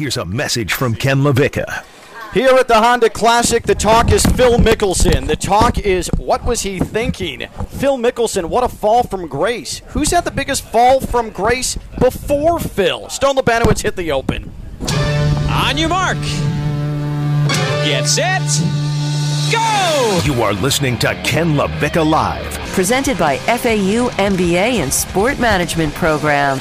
here's a message from Ken LaVicka. Here at the Honda Classic, the talk is Phil Mickelson. The talk is what was he thinking? Phil Mickelson, what a fall from grace. Who's had the biggest fall from grace before Phil? Stone Labanowitz hit the open. On your mark. Get set. Go! You are listening to Ken LaVicka Live. Presented by FAU MBA and Sport Management Program.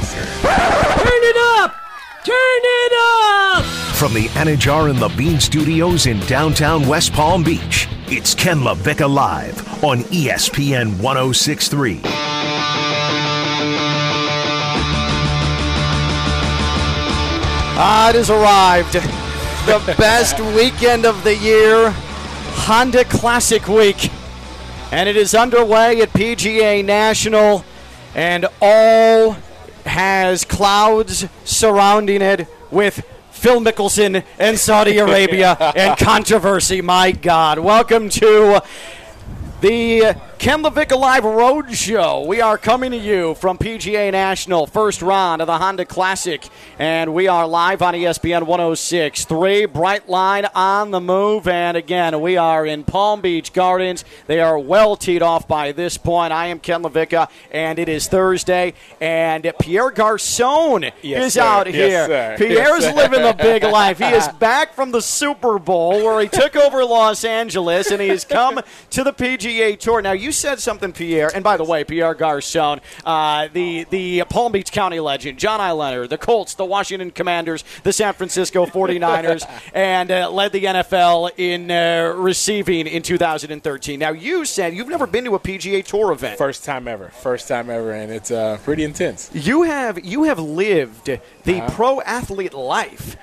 Turn it up! Turn it up! From the Anajar and Levine studios in downtown West Palm Beach, it's Ken LaVicka Live on ESPN 1063. Ah, it has arrived. The best weekend of the year, Honda Classic Week. And it is underway at PGA National, and all has clouds surrounding it with Phil Mickelson and Saudi Arabia and controversy. My God. Welcome to the Ken LaVicka Live Road Show. We are coming to you from PGA National, first round of the Honda Classic, and we are live on ESPN 106.3. Brightline on the move, and again, we are in Palm Beach Gardens. They are well teed off by this point. I am Ken LaVicka, uh, and it is Thursday, and Pierre Garcon Yes, is sir. out Yes, here. sir. Pierre's Yes, living the big life. He is back from the Super Bowl where he took over Los Angeles, and he has come to the PGA Tour. Now, you said something, Pierre, and by the way, Pierre Garcon, uh, the the Palm Beach County legend, John I. Leonard, the Colts, the Washington Commanders, the San Francisco 49ers, and uh, led the NFL in uh, receiving in 2013. Now, you said you've never been to a PGA Tour event. First time ever. First time ever, and it's uh, pretty intense. You have you have lived the pro athlete life.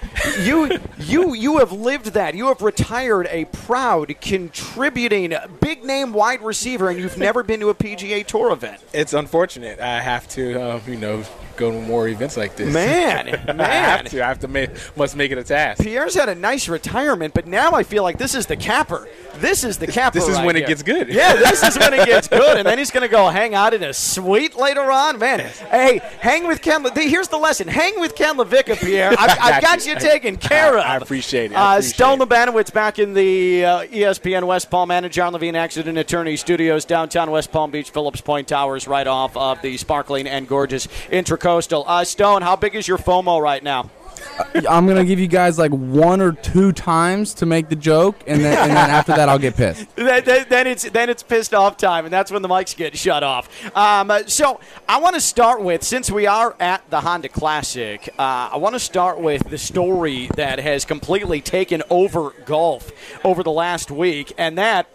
You you you have lived that. You have retired a proud, contributing, big name wide receiver, and you've never been to a PGA Tour event. It's unfortunate. I have to, uh, you know, go to more events like this. Man, I have to. I have to make, must make it a task. Pierre's had a nice retirement, but now I feel like this is the capper. This is the capper. This is right when it gets good. Yeah, this is when it gets good, and then he's going to go hang out in a suite later on. Man, hey, hang with Ken. Le- Here's the lesson: hang with Ken LaVicka, Pierre. I've, I've got you taken care of. I appreciate it. I Uh, appreciate Stone it. Labanowitz back in the uh, ESPN West Palm and John Levine Accident Attorney Studios, downtown West Palm Beach, Phillips Point Towers, right off of the sparkling and gorgeous Intracoastal. Uh, Stone, how big is your FOMO right now? I'm gonna give you guys like one or two times to make the joke, and then, and then after that I'll get pissed. then, then, then it's then it's pissed off time, and that's when the mics get shut off. Um, uh, so I want to start with since we are at the Honda Classic, uh, I want to start with the story that has completely taken over golf over the last week, and that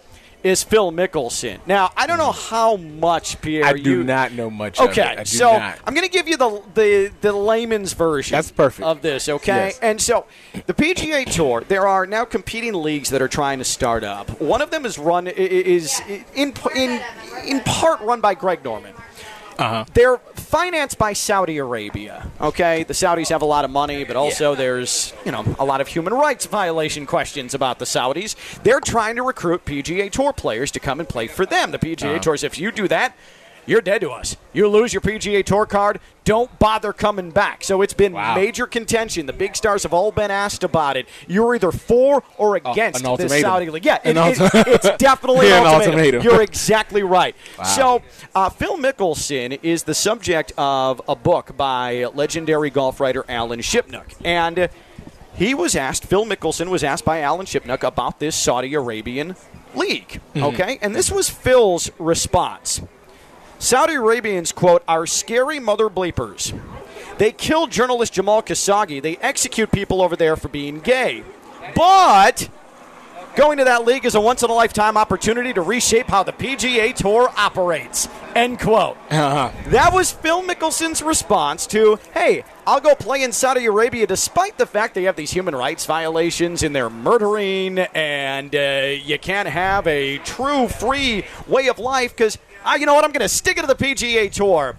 is Phil Mickelson. Now I don't know how much Pierre I do you not know much. of Okay, it. I do so not. I'm going to give you the, the the layman's version. That's perfect. of this. Okay, Yes. and so the PGA Tour, there are now competing leagues that are trying to start up. One of them is run i- i- is in in in part run by Greg Norman. Uh-huh. They're financed by Saudi Arabia. Okay, the Saudis have a lot of money, but also there's you know a lot of human rights violation questions about the Saudis. They're trying to recruit PGA Tour players to come and play for them. The PGA uh-huh. Tour says if you do that, you're dead to us. You lose your PGA Tour card, don't bother coming back. So it's been Wow. major contention. The big stars have all been asked about it. You're either for or against an this. Saudi league. Yeah, it- it- it's definitely Yeah, an ultimatum. ultimatum. You're exactly right. So, uh, Phil Mickelson is the subject of a book by legendary golf writer Alan Shipnuck. And uh, he was asked, Phil Mickelson was asked by Alan Shipnuck about this Saudi Arabian league. Okay? And this was Phil's response. Saudi Arabians, quote, are scary mother bleepers. They kill journalist Jamal Khashoggi. They execute people over there for being gay. But going to that league is a once in a lifetime opportunity to reshape how the PGA Tour operates. End quote. That was Phil Mickelson's response to, hey, I'll go play in Saudi Arabia despite the fact they have these human rights violations and they're murdering and uh, you can't have a true free way of life because, uh, you know what, I'm going to stick it to the PGA Tour.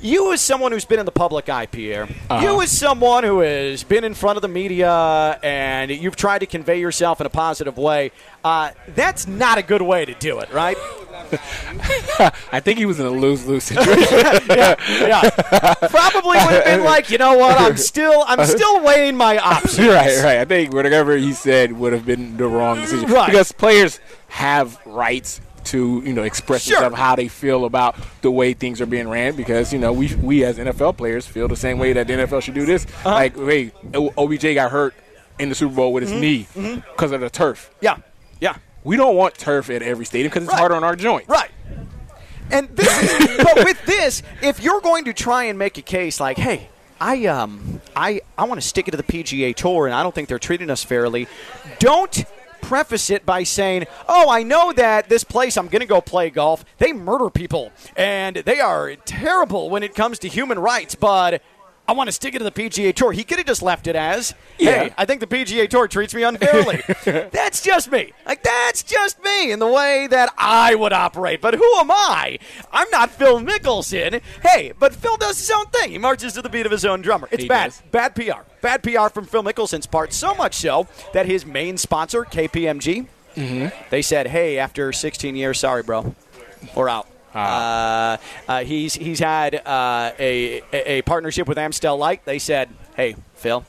You, as someone who's been in the public eye, Pierre, you, as someone who has been in front of the media and you've tried to convey yourself in a positive way, uh, that's not a good way to do it, right? I think he was in a lose lose situation. yeah, probably would have been like, you know what? I'm still, I'm still weighing my options. right, right. I think whatever he said would have been the wrong decision. Right. Because players have rights to you know express Sure. themselves how they feel about the way things are being ran because you know we we as NFL players feel the same way that the NFL should do this. Uh-huh. Like, hey, OBJ got hurt in the Super Bowl with his Mm-hmm. knee because of the turf. Yeah, yeah, We don't want turf at every stadium because it's Right. harder on our joints. right. And this is, but with this, if you're going to try and make a case like, hey, I um, I I want to stick it to the PGA Tour, and I don't think they're treating us fairly. Don't preface it by saying, "Oh, I know that this place I'm going to go play golf. They murder people, and they are terrible when it comes to human rights, but." I want to stick it to the PGA Tour. He could have just left it as, Yeah. "Hey, I think the PGA Tour treats me unfairly." that's just me. Like that's just me in the way that I would operate. But who am I? I'm not Phil Mickelson. Hey, but Phil does his own thing. He marches to the beat of his own drummer. It's He bad. does. Bad PR. Bad PR from Phil Mickelson's part. So much so that his main sponsor, KPMG, Mm-hmm. they said, "Hey, after 16 years, sorry, bro, we're out." Ah. Uh, uh, he's he's had uh, a, a partnership with Amstel Light. They said, "Hey, Phil,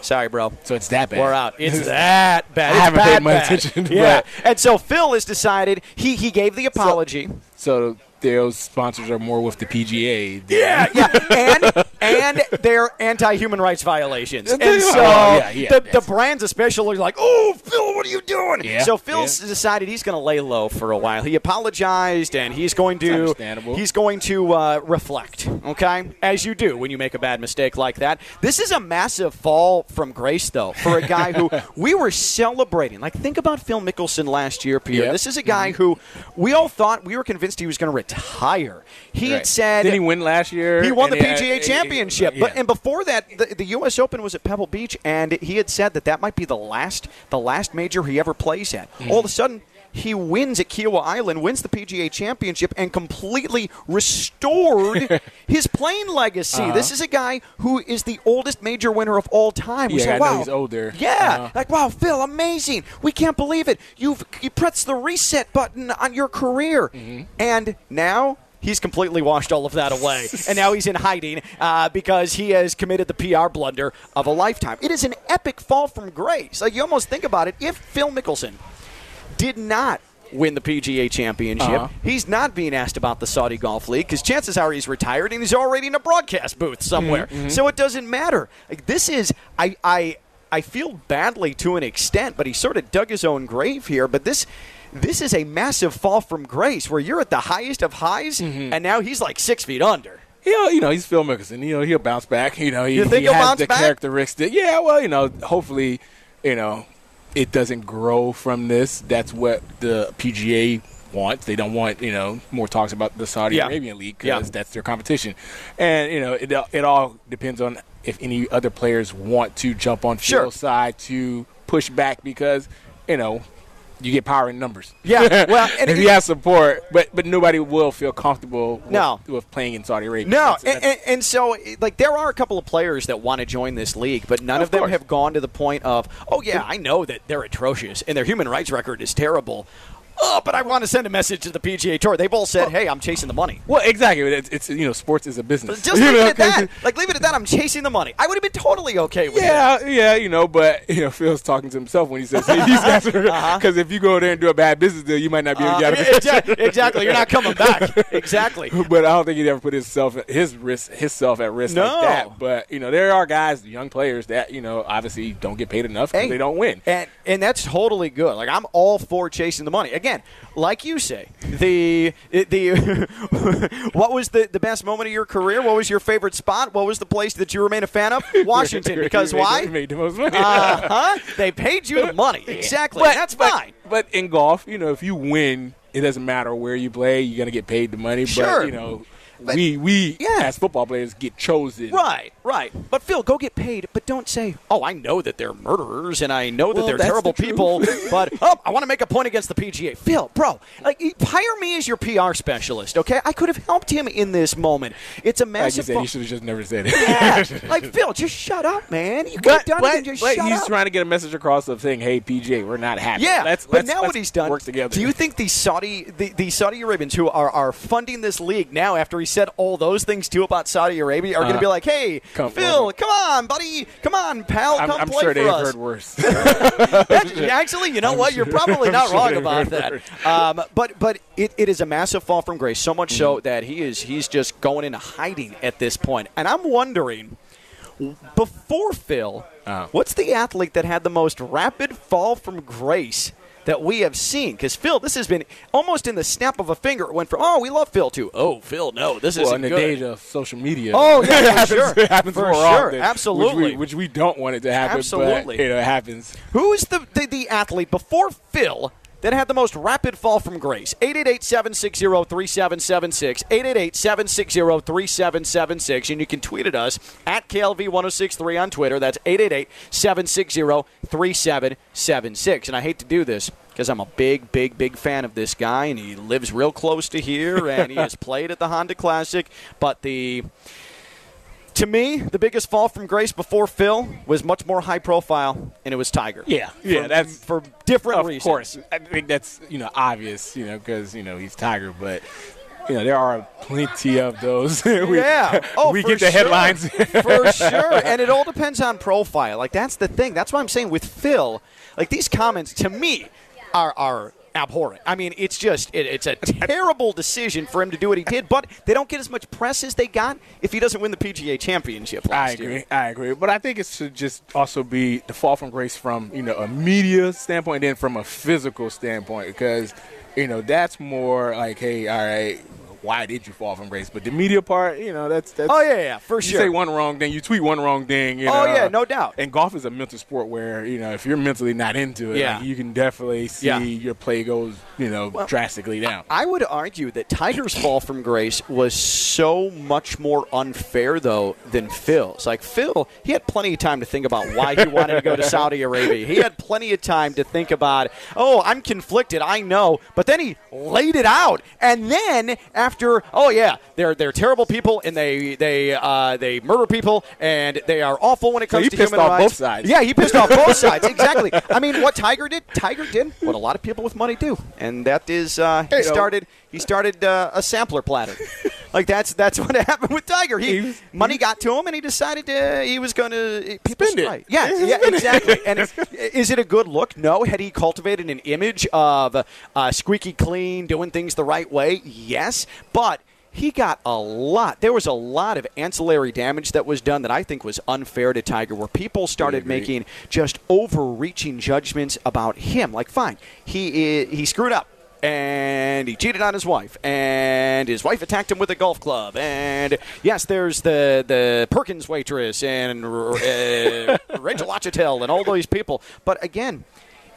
sorry, bro, So it's that bad. we're out. It's that bad. I haven't bad, paid much bad. attention Yeah, that. and so Phil has decided he he gave the apology. So those sponsors are more with the PGA. yeah, yeah, and and they're anti-human rights violations, and Oh, so yeah, yeah, the, the brands especially are like, "Oh, Phil, what are you doing?" Yeah, so Phil's yeah. decided he's going to lay low for a while. He apologized, and he's going to he's going to uh, reflect. Okay, as you do when you make a bad mistake like that. This is a massive fall from grace, though, for a guy who we were celebrating. Like, think about Phil Mickelson last year, Pierre. Yep. This is a guy who we all thought we were convinced he was going to retire. He had said Did he win last year? he won the PGA Championship, yeah. but and before that, the, the U.S. Open was at Pebble Beach, and he had said that that might be the last the last major he ever plays at. Mm-hmm. All of a sudden. He wins at Kiawah Island, wins the PGA Championship, and completely restored his playing legacy. Uh-huh. This is a guy who is the oldest major winner of all time. We Yeah, say, wow, he's older. Yeah, Uh-huh. like wow, Phil, amazing. We can't believe it. You've you pressed the reset button on your career, Mm-hmm. and now he's completely washed all of that away. and now he's in hiding uh, because he has committed the PR blunder of a lifetime. It is an epic fall from grace. Like you almost think about it. If Phil Mickelson did not win the PGA Championship. Uh-huh. He's not being asked about the Saudi Golf League because chances are he's retired and he's already in a broadcast booth somewhere. Mm-hmm, So it doesn't matter. Like this is I I I feel badly to an extent, but he sort of dug his own grave here. But this. This is a massive fall from grace where you're at the highest of highs, Mm-hmm. and now he's like six feet under. He'll, you know, he's Phil Mickelson. You know, he'll bounce back. You know, he, You think he he'll has bounce the back? characteristic. Yeah, well, you know, hopefully, you know, it doesn't grow from this. That's what the PGA wants. They don't want, you know, more talks about the Saudi Yeah. Arabian League Yeah. because that's their competition. And you know, it it all depends on if any other players want to jump on Sure. Phil's side to push back because, you know. You get power in numbers. Yeah, well, and if he has support, but but nobody will feel comfortable with, No. with playing in Saudi Arabia. No, That's- and, that's- and, and so like there are a couple of players that want to join this league, but none of, Of them course. have gone to the point of, oh yeah, I know that they're atrocious and their human rights record is terrible. Oh, but I want to send a message to the PGA Tour. They've all said, "Hey, I'm chasing the money." Well, exactly. It's, it's you know, sports is a business. Just leave it at that. Like leave it at that. I'm chasing the money. I would have been totally okay with Yeah, yeah, you know, but you know, Phil's talking to himself when he says hey, these guys are because if you go there and do a bad business deal, you might not be able to Uh-huh. Uh, get out of it. exactly, exactly. You're not coming back. Exactly. But I don't think he'd ever put himself his risk himself at risk No. like that. But you know, there are guys, young players that you know obviously don't get paid enough because Hey, they don't win. And and that's totally good. Like I'm all for chasing the money. Again, like you say, the the what was the, the best moment of your career? What was your favorite spot? What was the place that you remain a fan of? Washington. Because made- why? Made the most money. Uh huh. They paid you the money. Exactly. But- that's but- fine. But in golf, you know, if you win, it doesn't matter where you play. You're gonna get paid the money. Sure. But you know, we we Yeah. as football players get chosen. Right, right. But Phil, go get paid, but don't say, "Oh, I know that they're murderers and I know that Well, they're terrible the people." but oh, I want to make a point against the PGA. Phil, bro, like hire me as your PR specialist, okay? I could have helped him in this moment. It's a Like you massive. said, you should have just never said it. yeah, like Phil, just shut up, man. You could But, have done but, it and just but shut he's up. trying to get a message across of saying, "Hey, PJ, we're not happy." Yeah, let's, but let's, now let's what he's done. work together. Do you think the Saudi the, the Saudi Arabians who are, are funding this league now after he said all those things too about Saudi Arabia are going to Uh, be like, hey, come Phil, come on, buddy, come on, pal, I'm, come I'm play sure for us. heard worse. Actually, actually, you know I'm what? You're probably not sure wrong about that. Um, but but it, it is a massive fall from grace, so much Mm. so that he is he's just going into hiding at this point. And I'm wondering, before Phil, Uh-huh. what's the athlete that had the most rapid fall from grace? That we have seen, because Phil, this has been almost in the snap of a finger. It went from "Oh, we love Phil" to "Oh, Phil, no, this well, isn't in the good." days of social media, Oh, yeah, it for happens, sure. It happens For more sure. often, which we- Absolutely. Which we, don't want it to happen. Absolutely. but you know, it happens. Who is the, the, the athlete before Phil that had the most rapid fall from grace? 888-760-3776. 888-760-3776. And you can tweet at us at KLV1063 on Twitter. That's 888-760-3776. And I hate to do this because I'm a big, big, big fan of this guy, and he lives real close to here, and he has played at the Honda Classic. But the to me, the biggest fall from grace before Phil was much more high profile, and it was Tiger. Yeah, yeah, For- that's for different of reasons. Of course. I think that's you know obvious, you know, because you know he's Tiger, but you know there are plenty of those. we, yeah. Oh, we get the sure. headlines for sure. And it all depends on profile. Like that's the thing. That's why I'm saying with Phil, like these comments to me are are abhorrent. I mean, it's just it, it's a terrible decision for him to do what he did, but they don't get as much press as they got if he doesn't win the PGA Championship I agree. year. I agree. But I think it should just also be the fall from grace from you know a media standpoint, and then from a physical standpoint, because you know that's more like, hey, all right, why did you fall from grace? But the media part, you know, that's that's. Oh yeah, yeah, for You sure. say one wrong thing, you tweet one wrong thing. You Oh, yeah, no doubt. And golf is a mental sport where you know if you're mentally not into it, Yeah. like, you can definitely see Yeah. your play goes you know drastically down. I would argue that Tiger's fall from grace was so much more unfair, though, than Phil's. Like, Phil, he had plenty of time to think about why he wanted to go to Saudi Arabia. He had plenty of time to think about, oh, I'm conflicted, I know. But then he laid it out. And then, after, oh, yeah, they're, they're terrible people and they, they, uh, they murder people and they are awful when it So comes he to pissed human off rights. both sides. Yeah, he pissed off both sides. Exactly. I mean, what Tiger did, Tiger did what a lot of people with money do. And that is, uh, he started he started uh, a sampler platter. like that's that's what happened with Tiger. He, He money got to him, and he decided to, he was going to Spend it. Yeah, yeah, exactly. And is it a good look? No. Had he cultivated an image of uh, squeaky clean, doing things the right way? Yes, but. He got a lot. There was a lot of ancillary damage that was done that I think was unfair to Tiger, where people started making just overreaching judgments about him. Like, fine, he he screwed up and he cheated on his wife, and his wife attacked him with a golf club, and yes, there's the the Perkins waitress and uh, Rachel Uchitel and all those people. But again,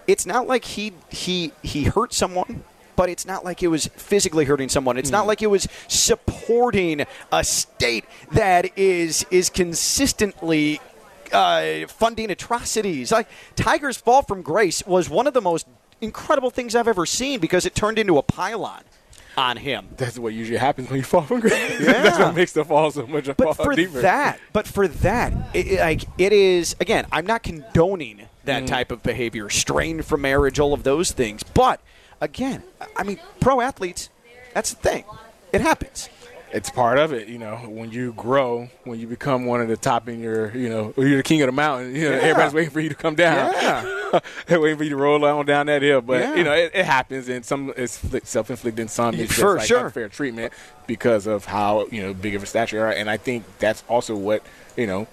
it's not like he he he hurt someone. But it's not like it was physically hurting someone. It's not like it was supporting a state that is is consistently uh, funding atrocities. Like Tiger's fall from grace was one of the most incredible things I've ever seen because it turned into a pylon on him. That's what usually happens when you fall from grace. Yeah. That's what makes the fall so much a But for deeper. that, but for that, it, like it is again. I'm not condoning that mm. type of behavior, strain from marriage, all of those things. But again, I mean, pro athletes. That's the thing. It happens. It's part of it, you know. When you grow, when you become one of the top in your, you know, you're the king of the mountain. You know, Yeah. everybody's waiting for you to come down. Yeah. They're waiting for you to roll on down that hill. But Yeah. you know, it, it happens, and some it's self-inflicted, and some it's just like sure. unfair treatment because of how you know big of a stature you are. And I think that's also what you know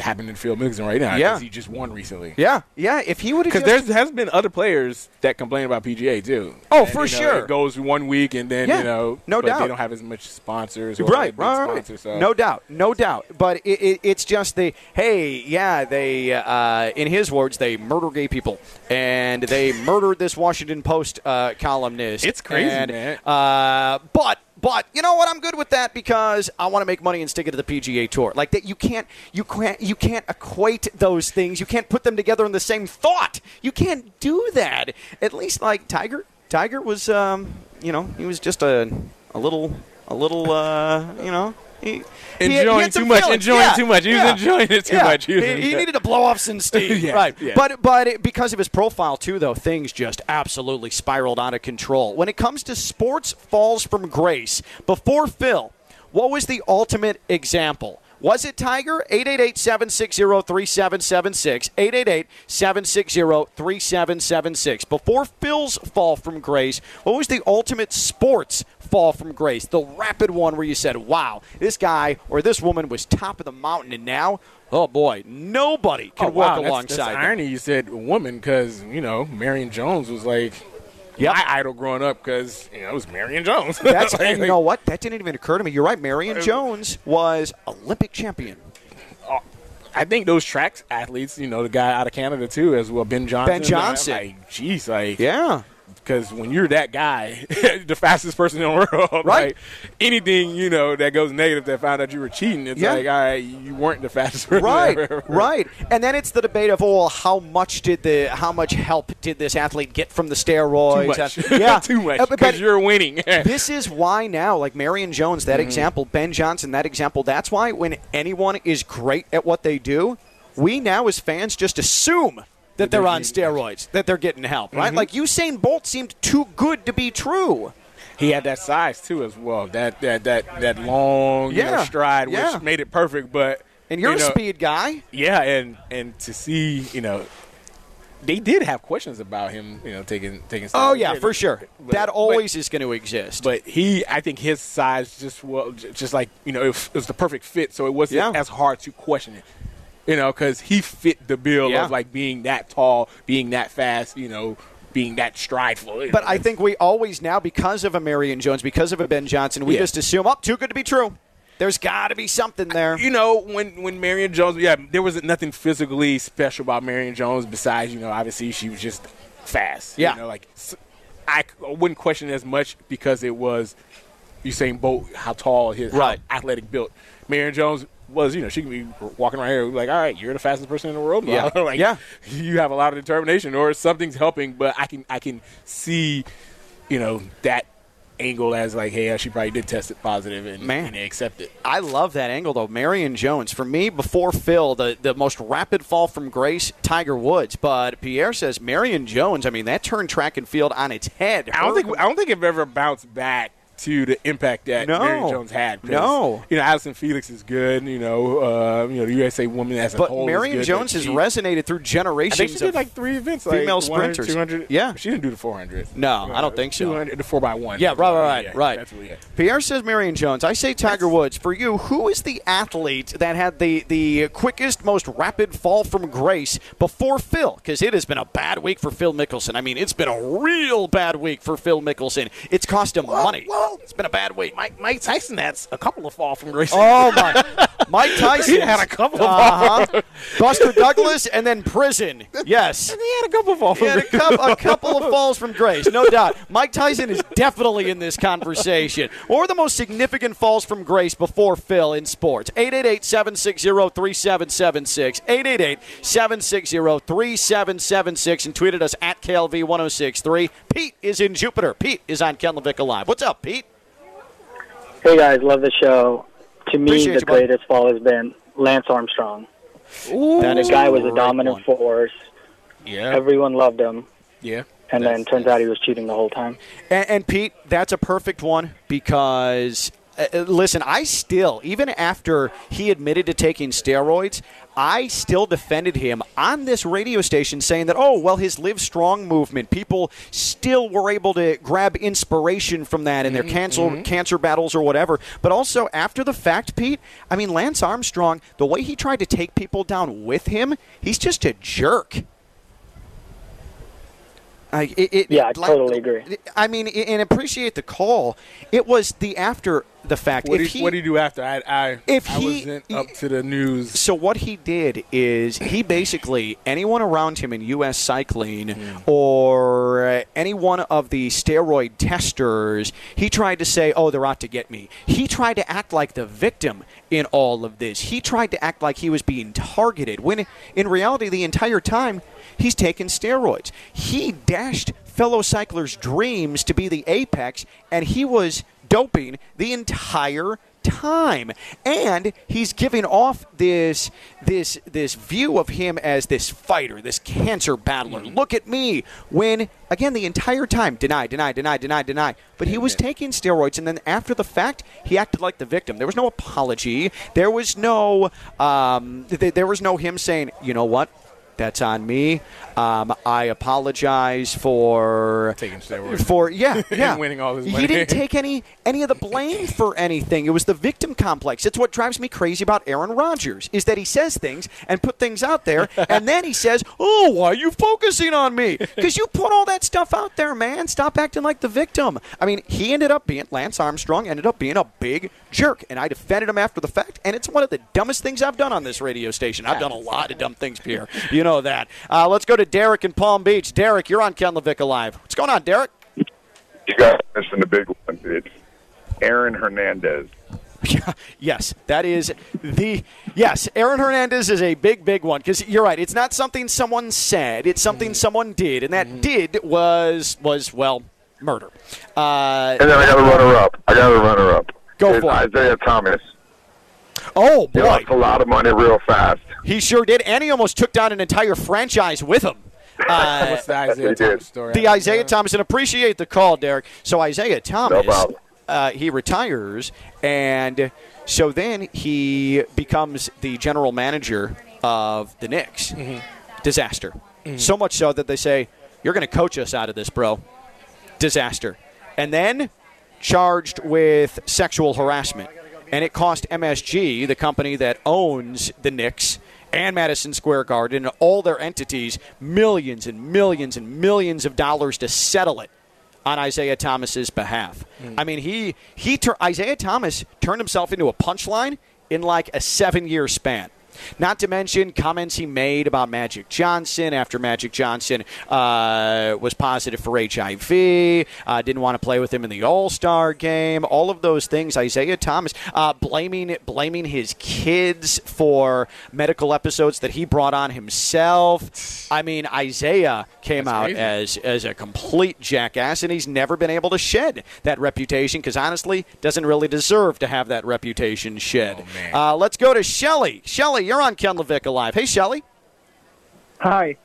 happened in Phil Mickelson right now. Yeah, he just won recently. Yeah, yeah. If he would have Because there has been other players that complain about PGA too. Oh, And, for you know, sure. It goes one week and then Yeah, you know, no but doubt. they don't have as much sponsors. Or right, right, right. so. No doubt, no doubt. But it, it, it's just the hey, yeah, they, uh, in his words, they murder gay people, and they murdered this Washington Post uh, columnist. It's crazy, and, man. Uh, but but you know what? I'm good with that because I want to make money and stick it to the PGA Tour. Like that, you can't, you can't, you can't equate those things. You can't put them together in the same thought. You can't do that. At least like Tiger. Tiger was, um, you know, he was just a, a little, a little, uh, you know. He, he- he Enjoying had too much, feelings. enjoying Yeah, too much. He was enjoying it too yeah. much. He He, he needed to blow off some steam, Yeah, right? yeah. But but it, because of his profile too, though, things just absolutely spiraled out of control. When it comes to sports falls from grace, before Phil, what was the ultimate example? Was it Tiger? 888-760-3776. 888-760-3776. Before Phil's fall from grace, what was the ultimate sports fall from grace? The rapid one where you said, wow, this guy or this woman was top of the mountain, and now, oh boy, nobody can Oh, walk that's- alongside That's, irony you said woman because you know Marion Jones was like Yep. my idol growing up because you know it was Marion Jones. That's Like- and you know what? That didn't even occur to me. You're right. Marion uh, Jones was Olympic champion. Uh, I think those tracks athletes, you know, the guy out of Canada too, as well, Ben Johnson. Ben Johnson. Like, geez, like Yeah. Because when you're that guy, the fastest person in the world, Right. like anything you know that goes negative that found out you were cheating, it's Yeah. like, all right, you weren't the fastest person Right, ever. right, and then it's the debate of, oh, well, how much did the how much help did this athlete get from the steroids? Too much. Yeah, too much Uh, because you're winning. this is why now, like Marion Jones, that example, Ben Johnson, that example. That's why when anyone is great at what they do, we now as fans just assume that they're on steroids, that they're getting help, right? Mm-hmm. Like Usain Bolt seemed too good to be true. he had that size too as well. That that that that long you know, Yeah. stride, Yeah. which made it perfect. But And you're you a speed guy. yeah, and and to see you know. They did have questions about him, you know, taking taking. Oh yeah, for sure. But- that but- always is going to exist. But he, I think his size just well, just like you know, it was, it was the perfect fit, so it wasn't Yeah. as hard to question it. You know, because he fit the bill Yeah. of like being that tall, being that fast, you know, being that strideful. you But. I think we always now, because of a Marion Jones, because of a Ben Johnson, we Yeah. just assume, oh, too good to be true. There's got to be something there. you know, when when Marion Jones, yeah, there wasn't nothing physically special about Marion Jones besides, you know, obviously she was just fast. Yeah. You know, like I wouldn't question it as much because it was Usain Bolt, how tall his Right. athletic built. Marion Jones was, you know, she could be walking around here like, all right, you're the fastest person in the world. Yeah. like, Yeah. You have a lot of determination, or something's helping, but I can I can see, you know, that angle as like, hey, she probably did test it positive and, Man. and they accept it. I love that angle, though. Marion Jones, for me, before Phil, the, the most rapid fall from grace, Tiger Woods. But Pierre says Marion Jones, I mean, that turned track and field on its head. I don't Her- think I don't think it ever bounced back to the impact that No. Mary Jones had. No. you know Allyson Felix is good. You know, uh, you know the USA woman as a But whole. is Marion good, Jones but has resonated through I think generations she did like three events, female like 100, sprinters. 200. Yeah. she didn't do the 400. No, I don't think so. 200, the four by one. Yeah, right, right, right, Yeah, right. That's. Pierre says Marion Jones. I say Tiger Woods. For you, who is the athlete that had the, the quickest, most rapid fall from grace before Phil? Because it has been a bad week for Phil Mickelson. I mean, it's been a real bad week for Phil Mickelson. It's cost him money. Well, it's been a bad week. Mike, Mike Tyson has a couple of fall from grace. Oh my, Mike Tyson He had a couple of uh-huh. Buster Douglas, and then prison. Yes. he had a couple of fall He from had a, a couple of falls from grace, no doubt. Mike Tyson is definitely in this conversation. Or the most significant falls from grace before Phil in sports. 888-760-3776. 888-760-3776 and tweeted us at KLV1063. Pete is in Jupiter. Pete is on Ken LaVicka Live. What's up, Pete? Hey guys, love the show. To me, Appreciate the you, greatest fall has been Lance Armstrong. That The is guy was great a dominant one. force. Yeah, Everyone loved him, yeah. and then turns out he was cheating the whole time. And, and Pete, that's a perfect one because, uh, uh, listen, I still, even after he admitted to taking steroids, I still defended him on this radio station saying that, oh, well, his Live Strong movement, people still were able to grab inspiration from that in their mm-hmm, cancer, mm-hmm. cancer battles or whatever. But also, after the fact, Pete, I mean, Lance Armstrong, the way he tried to take people down with him, he's just a jerk. I, it, it, Yeah, I like- totally agree. I mean, and appreciate the call. It was the after the fact. What if did he, what did he do after? I I, If I he- wasn't up to the news. So what he did is he basically anyone around him in U.S. Cycling or uh, any one of the steroid testers, he tried to say, "Oh, they're out to get me." He tried to act like the victim in all of this. He tried to act like he was being targeted when in reality the entire time he's taken steroids. He dashed fellow cyclers' dreams to be the apex and he was doping the entire time. And he's giving off this this this view of him as this fighter this cancer battler. Look at me when again the entire time deny deny deny deny deny. But he was taking steroids and then after the fact he acted like the victim. There was no apology. There was no um, th- there was no him saying you know what that's on me. Um, I apologize for Taking steroids. For yeah, yeah, winning all this He didn't take any any of the blame for anything. It was the victim complex. It's what drives me crazy about Aaron Rodgers is that he says things and put things out there, and then he says, "Oh, why are you focusing on me? Because you put all that stuff out there, man. Stop acting like the victim." I mean, he ended up being Lance Armstrong ended up being a big jerk, and I defended him after the fact. And it's one of the dumbest things I've done on this radio station. I've done a lot of dumb things, Pierre. You know that. Uh, let's go to Derek in Palm Beach. Derek, you're on Ken LaVicka Live. What's going on, Derek? You guys mentioned the big one. It's Aaron Hernandez. Yeah, yes, that is the yes. Aaron Hernandez is a big, big one because you're right. It's not something someone said; it's something someone did, and that did was was well murder. Uh, And then I got a runner up. I got a runner up. Go it's for it. Isiah Thomas. oh boy, He lost a lot of money real fast. he sure did, and he almost took down an entire franchise with him. Uh, What's the Isiah. Thomas story? the Isiah Thomas, and appreciate the call, Derek. So Isiah Thomas, problem. uh, he retires, and so then he becomes the general manager of the Knicks. Disaster. So much so that they say, "You're going to coach us out of this, bro." Disaster, and then charged with sexual harassment, and it cost MSG, the company that owns the Knicks and Madison Square Garden and all their entities, millions and millions and millions of dollars to settle it on Isiah Thomas's behalf. Hmm. I mean, he he tur- Isiah Thomas turned himself into a punchline in like a seven-year span. Not to mention comments he made about Magic Johnson after Magic Johnson uh, was positive for HIV, uh, didn't want to play with him in the All Star game. All of those things. Isiah Thomas uh, blaming blaming his kids for medical episodes that he brought on himself. I mean, Isiah came That's out crazy. as as a complete jackass, and he's never been able to shed that reputation because honestly, doesn't really deserve to have that reputation shed. Oh. Uh, let's go to Shelly. Shelly, you're on Ken LaVicka Live. Hey, Shelly. Hi.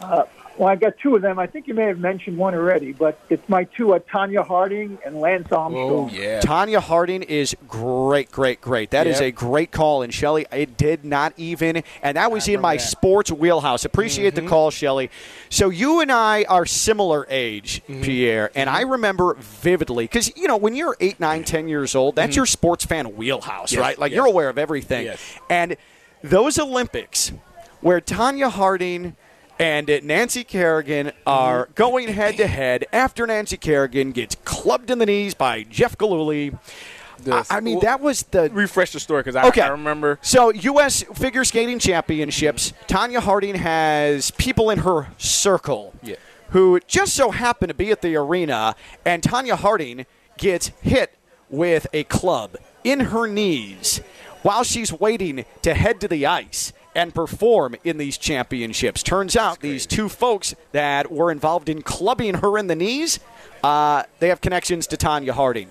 Uh, well, I've got two of them. I think you may have mentioned one already, but it's my two, uh, Tonya Harding and Lance Armstrong. Oh yeah. Tonya Harding is great, great, great. That is Yep. a great call. And Shelly, it did not even, and that was in my that. sports wheelhouse. Appreciate the call, Shelly. So you and I are similar age, Pierre, and I remember vividly because you know when you're eight, nine, ten years old, that's your sports fan wheelhouse, Yes, right? Like yes. you're aware of everything. Yes. And those Olympics where Tonya Harding and Nancy Kerrigan are going head to head after Nancy Kerrigan gets clubbed in the knees by Jeff Gillooly. I, I mean, Well, that was the refresh the story because I, Okay. I remember. so, U.S. Figure Skating Championships. Tonya Harding has people in her circle Yeah. who just so happen to be at the arena, and Tonya Harding gets hit with a club in her knees while she's waiting to head to the ice and perform in these championships. Turns out these two folks that were involved in clubbing her in the knees, uh, they have connections to Tonya Harding.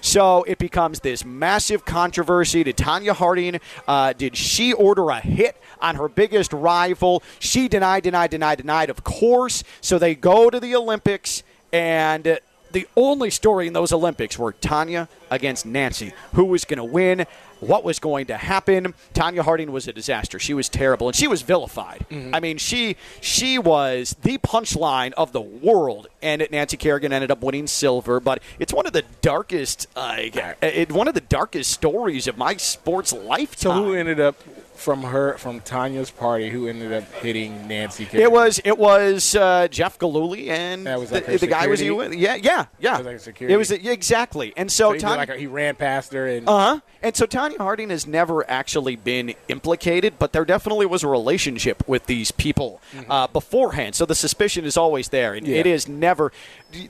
So it becomes this massive controversy. Did Tonya Harding, uh, did she order a hit on her biggest rival? She denied, denied, denied, denied, of course. So they go to the Olympics, and the only story in those Olympics were Tonya against Nancy. Who was going to win? What was going to happen? Tonya Harding was a disaster. She was terrible, and she was vilified. I mean, she she was the punchline of the world, and Nancy Kerrigan ended up winning silver. But it's one of the darkest, uh, it, one of the darkest stories of my sports lifetime. So who ended up from her from Tonya's party who ended up hitting Nancy. Kerrigan? It was it was uh, Jeff Gillooly and That was the, like her the guy was with? Yeah, yeah, yeah. It was like security? It was exactly. And so, So he, Tonya, like he ran past her and uh huh. And so Tonya Harding has never actually been implicated, but there definitely was a relationship with these people uh, beforehand. So the suspicion is always there, and Mm-hmm. Yeah. it is never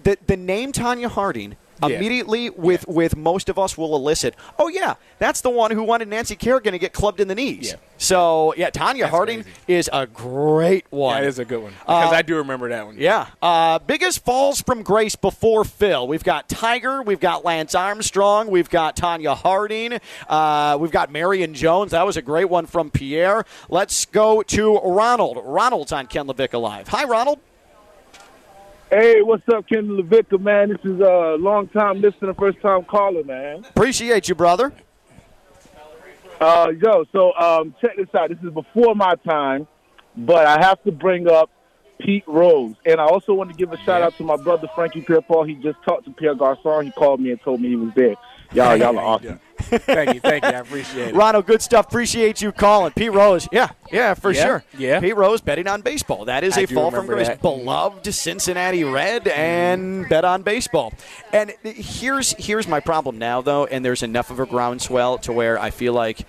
the the name Tonya Harding. Yeah. Immediately, with with most of us, will elicit. Oh yeah, that's the one who wanted Nancy Kerrigan to get clubbed in the knees. Yeah. So yeah, Tonya That's Harding crazy. is a great one. that is a good one because Uh, I do remember that one. Yeah. Uh, biggest falls from grace before Phil. We've got Tiger. We've got Lance Armstrong. We've got Tonya Harding. Uh, we've got Marion Jones. That was a great one from Pierre. Let's go to Ronald. Ronald's on Ken LaVicka Live. Hi, Ronald. Hey, what's up, Ken LaVicka, man? This is a long time listener, first time caller, man. Appreciate you, brother. Uh, yo, so um, check this out. This is before my time, but I have to bring up Pete Rose, and I also want to give a shout out to my brother Frankie Pierre Paul. He just talked to Pierre Garcon. He called me and told me he was there. Y'all, y'all are awesome. thank you, thank you. I appreciate it. Ronald, good stuff. Appreciate you calling. Pete Rose, yeah, yeah, for Yeah, sure. yeah. Pete Rose betting on baseball. That is I a fall from grace. that. Beloved Cincinnati Red and bet on baseball. And here's here's my problem now, though, and there's enough of a groundswell to where I feel like,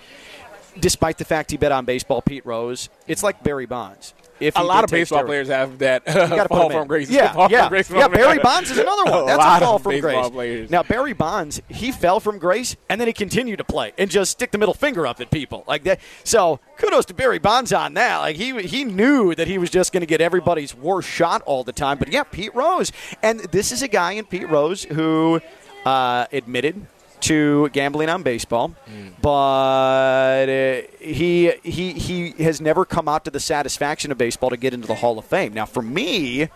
despite the fact he bet on baseball, Pete Rose, it's like Barry Bonds. If A lot of baseball steroids. players have that You fall from grace. Yeah, fall yeah, from grace yeah. Barry Bonds is another one. A That's lot a fall from grace. players. Now Barry Bonds, he fell from grace, and then he continued to play and just stick the middle finger up at people like that. So kudos to Barry Bonds on that. Like he he knew that he was just going to get everybody's worst shot all the time. But yeah, Pete Rose, and this is a guy in Pete Rose who uh, admitted to gambling on baseball, but uh, he he he has never come out to the satisfaction of baseball to get into the Hall of Fame. Now, for me,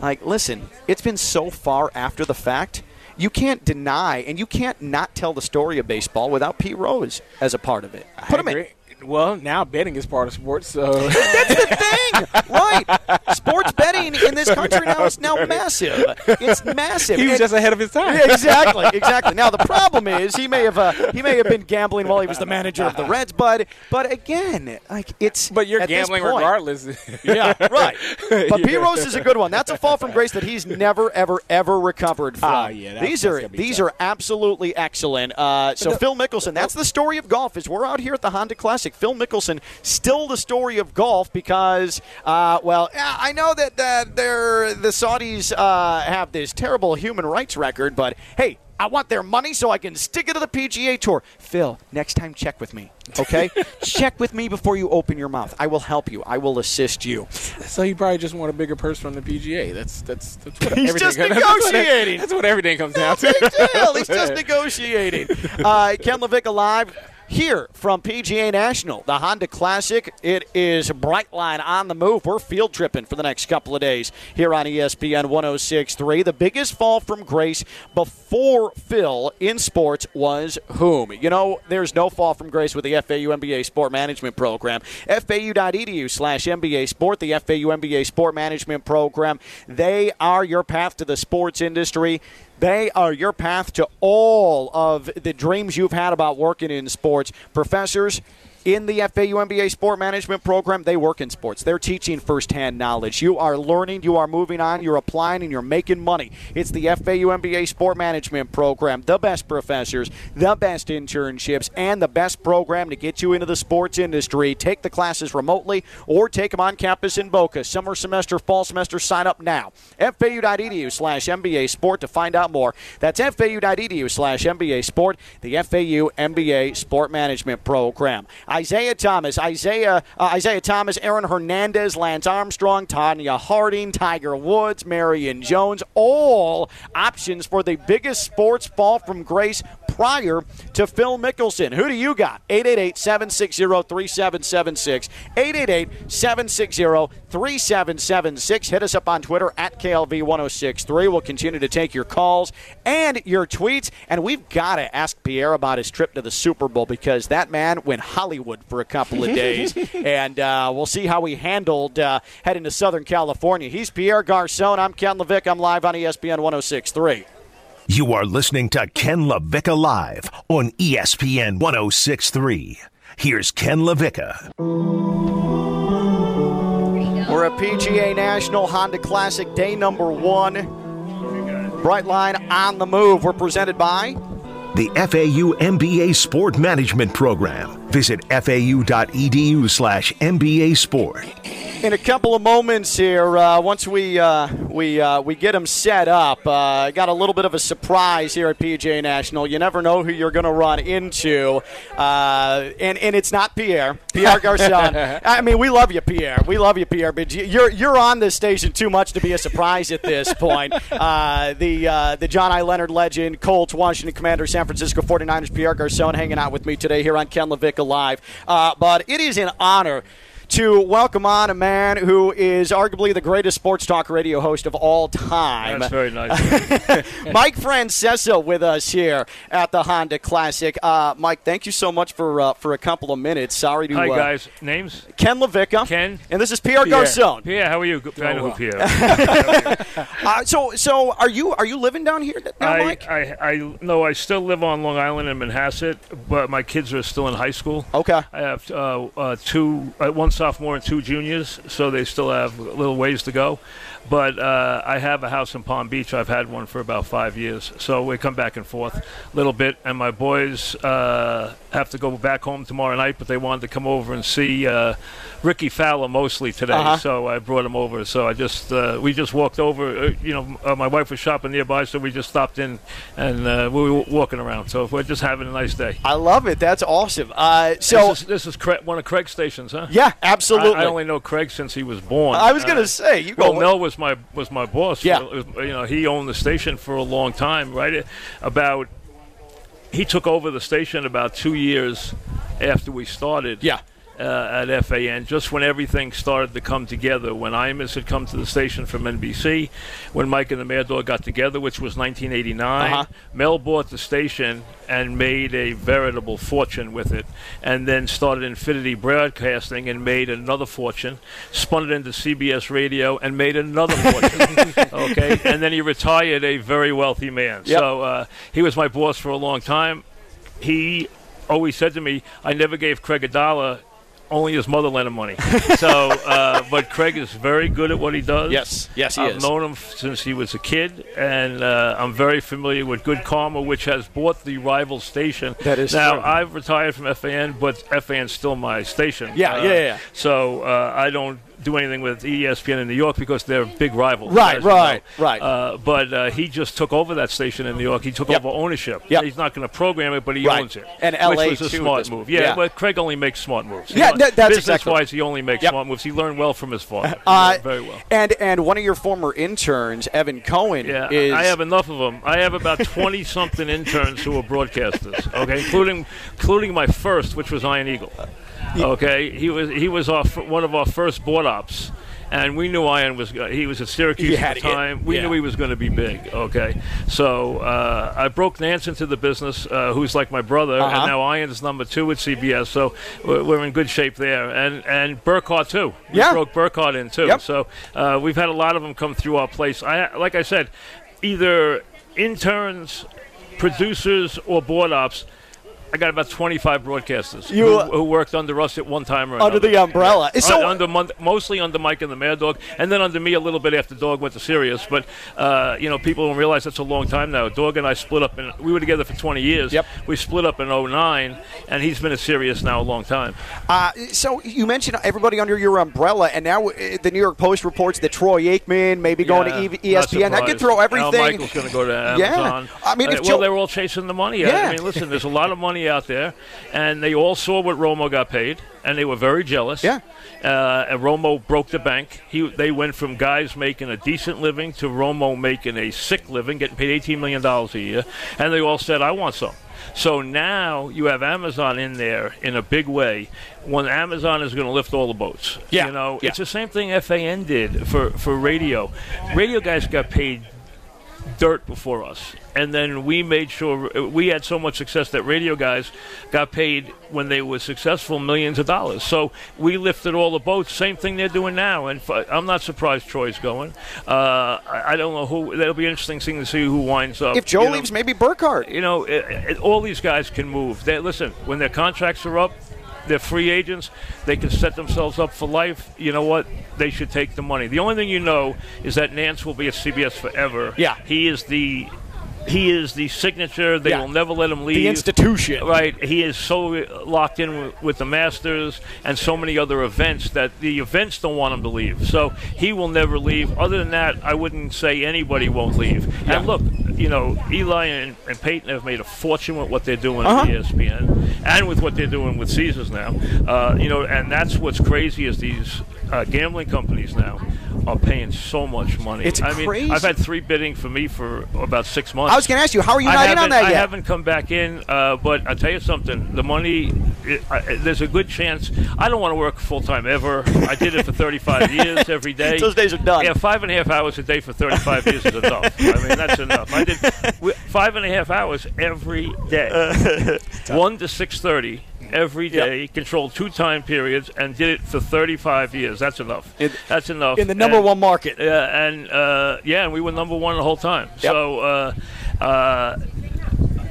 like, listen, it's been so far after the fact. You can't deny and you can't not tell the story of baseball without Pete Rose as a part of it. Put I him in. Well, now betting is part of sports, so That's the thing, right? Sports betting in this country now is now massive. It's massive. he was And- just ahead of his time. Yeah, exactly, exactly. Now the problem is he may have uh, he may have been gambling while he was the manager of the Reds, but but again, like it's But you're gambling point- regardless. Yeah, right. But Pete Rose is a good one. That's a fall from grace that he's never, ever, ever recovered from. Ah, yeah, these are these tough. are absolutely excellent. Uh, so Phil Mickelson, that's the story of golf. Is we're out here at the Honda Classic. Phil Mickelson, still the story of golf because, uh, well, I know that that they're the Saudis uh, have this terrible human rights record, but hey. I want their money so I can stick it to the PGA Tour. Phil, next time check with me, okay? check with me before you open your mouth. I will help you. I will assist you. so he probably just want a bigger purse from the PGA. That's that's that's what He's everything just comes- that's what- negotiating. That's what everything comes down to. big deal. He's just negotiating. Uh, Ken LaVicka live here from PGA National, the Honda Classic. It is Brightline on the move. We're field tripping for the next couple of days here on ESPN 1063. The biggest fall from grace before Phil in sports was whom? You know, there's no fall from grace with the FAU MBA Sport Management Program. FAU.edu slash MBA Sport, the FAU MBA Sport Management Program. They are your path to the sports industry. They are your path to all of the dreams you've had about working in sports. Professors in the FAU MBA Sport Management Program, they work in sports. They're teaching firsthand knowledge. You are learning, you are moving on, you're applying, and you're making money. It's the FAU MBA Sport Management Program. The best professors, the best internships, and the best program to get you into the sports industry. Take the classes remotely or take them on campus in Boca. Summer semester, fall semester, sign up now. FAU.edu slash MBA Sport to find out more. That's FAU.edu slash MBA Sport, the FAU MBA Sport Management Program. Isiah Thomas, Isiah uh, Isiah Thomas, Aaron Hernandez, Lance Armstrong, Tonya Harding, Tiger Woods, Marion Jones, all options for the biggest sports fall from grace prior to Phil Mickelson. Who do you got? 888-760-3776. 888-760-3776. Hit us up on Twitter at KLV1063. We'll continue to take your calls and your tweets. And we've got to ask Pierre about his trip to the Super Bowl because that man went Hollywood for a couple of days. and uh, we'll see how he handled uh, heading to Southern California. He's Pierre Garcon. I'm Ken Levick. I'm live on ESPN 1063. You are listening to Ken LaVicka Live on ESPN 1063. Here's Ken LaVicka. We're at PGA National Honda Classic day number one. Brightline on the move. We're presented by the FAU MBA Sport Management Program. Visit fau.edu slash MBA Sport. In a couple of moments here, uh, once we uh, we uh, we get them set up, uh, got a little bit of a surprise here at PGA National. You never know who you're going to run into, uh, and and it's not Pierre, Pierre Garcon. I mean, we love you, Pierre. We love you, Pierre, but you're you're on this station too much to be a surprise at this point. Uh, the the John I. Leonard legend, Colts, Washington Commander, San Francisco 49ers, Pierre Garcon hanging out with me today here on Ken LaVicka Live. Uh, but it is an honor to welcome on a man who is arguably the greatest sports talk radio host of all time. That's very nice. Mike Francesa with us here at the Honda Classic. Uh, Mike, thank you so much for uh, for a couple of minutes. Sorry to. Hi uh, guys. Names? Ken LaVicka. Ken. And this is Pierre, Pierre. Garcon. Pierre, how are you? I know who Pierre. uh, so so are you are you living down here now, I, Mike? I, I no, I still live on Long Island in Manhasset, but my kids are still in high school. Okay. I have uh, uh, two, uh, one sophomore and two juniors, so they still have a little ways to go. But uh, I have a house in Palm Beach. I've had one for about five years, so we come back and forth a little bit. And my boys uh, have to go back home tomorrow night, but they wanted to come over and see uh, Rickie Fowler mostly today, Uh-huh. so I brought them over. So I just uh, we just walked over. Uh, you know, uh, my wife was shopping nearby, so we just stopped in and uh, we were walking around. So we're just having a nice day. I love it. That's awesome. Uh, so this is, this is Craig, one of Craig's stations, huh? Yeah, absolutely. I, I only know Craig since he was born. I was gonna Uh, say, you go- Well, Mel was my was my boss. Yeah. Uh, you know, he owned the station for a long time. Right, about he took over the station about two years after we started. Yeah. Uh, at FAN, just when everything started to come together, when Imus had come to the station from NBC, when Mike and the Mad Dog got together, which was 1989, Uh-huh. Mel bought the station and made a veritable fortune with it, and then started Infinity Broadcasting and made another fortune, spun it into CBS Radio and made another fortune. okay, and then he retired a very wealthy man. Yep. So uh, he was my boss for a long time. He always said to me, "I never gave Craig a dollar." Only his mother lent him money. so, uh, but Craig is very good at what he does. Yes. Yes, he I've is. known him since he was a kid, and uh, I'm very familiar with Good Karma, which has bought the rival station. That is now true. I've retired from FAN, but FAN's still my station. Yeah, Uh, yeah, yeah. So uh, I don't do anything with ESPN in New York because they're big rivals. Right, as you right, know. right. Uh, but uh, he just took over that station in New York. He took Yep. over ownership. Yep. He's not going to program it, but he Right. owns it. And which LA was a smart move. Yeah, yeah. but Craig only makes smart moves. Yeah, that- that's business exactly wise, he only makes Yep. smart moves. He learned well from his father. He Uh, very well. And and one of your former interns, Evan Cohen, Yeah, is I have enough of them. I have about twenty something interns who are broadcasters. Okay, including including my first, which was Ian Eagle. Okay, he was he was our one of our first board ops. And we knew Ian was. He was at Syracuse at the it. time. We Yeah. knew he was going to be big. Okay, so uh, I broke Nance into the business, uh, who's like my brother, Uh-huh. and now Ian's number two at CBS. So we're, we're in good shape there. And and Burkhardt too. We Yeah. broke Burkhardt in too. Yep. So uh, we've had a lot of them come through our place. I like I said, either interns, producers, or board ops. I got about 25 broadcasters who, who worked under us at one time or Under another. the umbrella. Yeah. So- under mostly under Mike and the Mad Dog, and then under me a little bit after Dog went to Sirius. But uh, you know, people don't realize that's a long time now. Dog and I split up, and we were together for 20 years. Yep. We split up in 09, and he's been at Sirius now a long time. Uh, so you mentioned everybody under your umbrella, and now uh, the New York Post reports that Troy Aikman may be going Yeah, to ESPN. That could throw Al everything. Michael's going to go to Amazon. Yeah. I mean, Uh, well, they were all chasing the money. Yeah. I mean, listen, there's a lot of money out there, and they all saw what Romo got paid, and they were very jealous. Yeah. Uh, and Romo broke the bank. He, they went from guys making a decent living to Romo making a sick living, getting paid $18 million a year, and they all said, I want some. So now you have Amazon in there in a big way. When Amazon is going to lift all the boats, Yeah, you know, yeah. it's the same thing FAN did for for radio. Radio guys got paid dirt before us, and then we made sure we had so much success that radio guys got paid when they were successful millions of dollars. So we lifted all the boats. Same thing they're doing now, and I'm not surprised Troy's going. Uh, I, don't know who. That'll be interesting thing to see who winds up. if Joe you know. leaves, maybe Burkhardt. You know, it, it, all these guys can move. They, listen, when their contracts are up, they're free agents. They can set themselves up for life. You know what? They should take the money. The only thing you know is that Nance will be at CBS forever. Yeah. he is the. He is the signature. They Yeah. will never let him leave. The institution. Right. He is so locked in with, with the Masters and so many other events that the events don't want him to leave. So he will never leave. Other than that, I wouldn't say anybody won't leave. And look, you know, Eli and, and Peyton have made a fortune with what they're doing Uh-huh. at ESPN and with what they're doing with Caesars now. Uh, you know, and that's what's crazy is these uh, gambling companies now are paying so much money. It's I mean, crazy. I've had three bidding for me for about six months. I was going to ask you, how are you not in on that I haven't come back in, uh, but I tell you something. The money, it, I, there's a good chance. I don't want to work full time ever. I did it for 35 years every day. Those days are done. Yeah, five and a half hours a day for 35 years is enough. I mean, that's enough. I did wi- five and a half hours every day, one to 6:30 every day. Controlled two time periods and did it for 35 years. That's enough. that's enough. in the number And- one market. yeah, and uh, yeah, and we were number one the whole time. So uh, uh,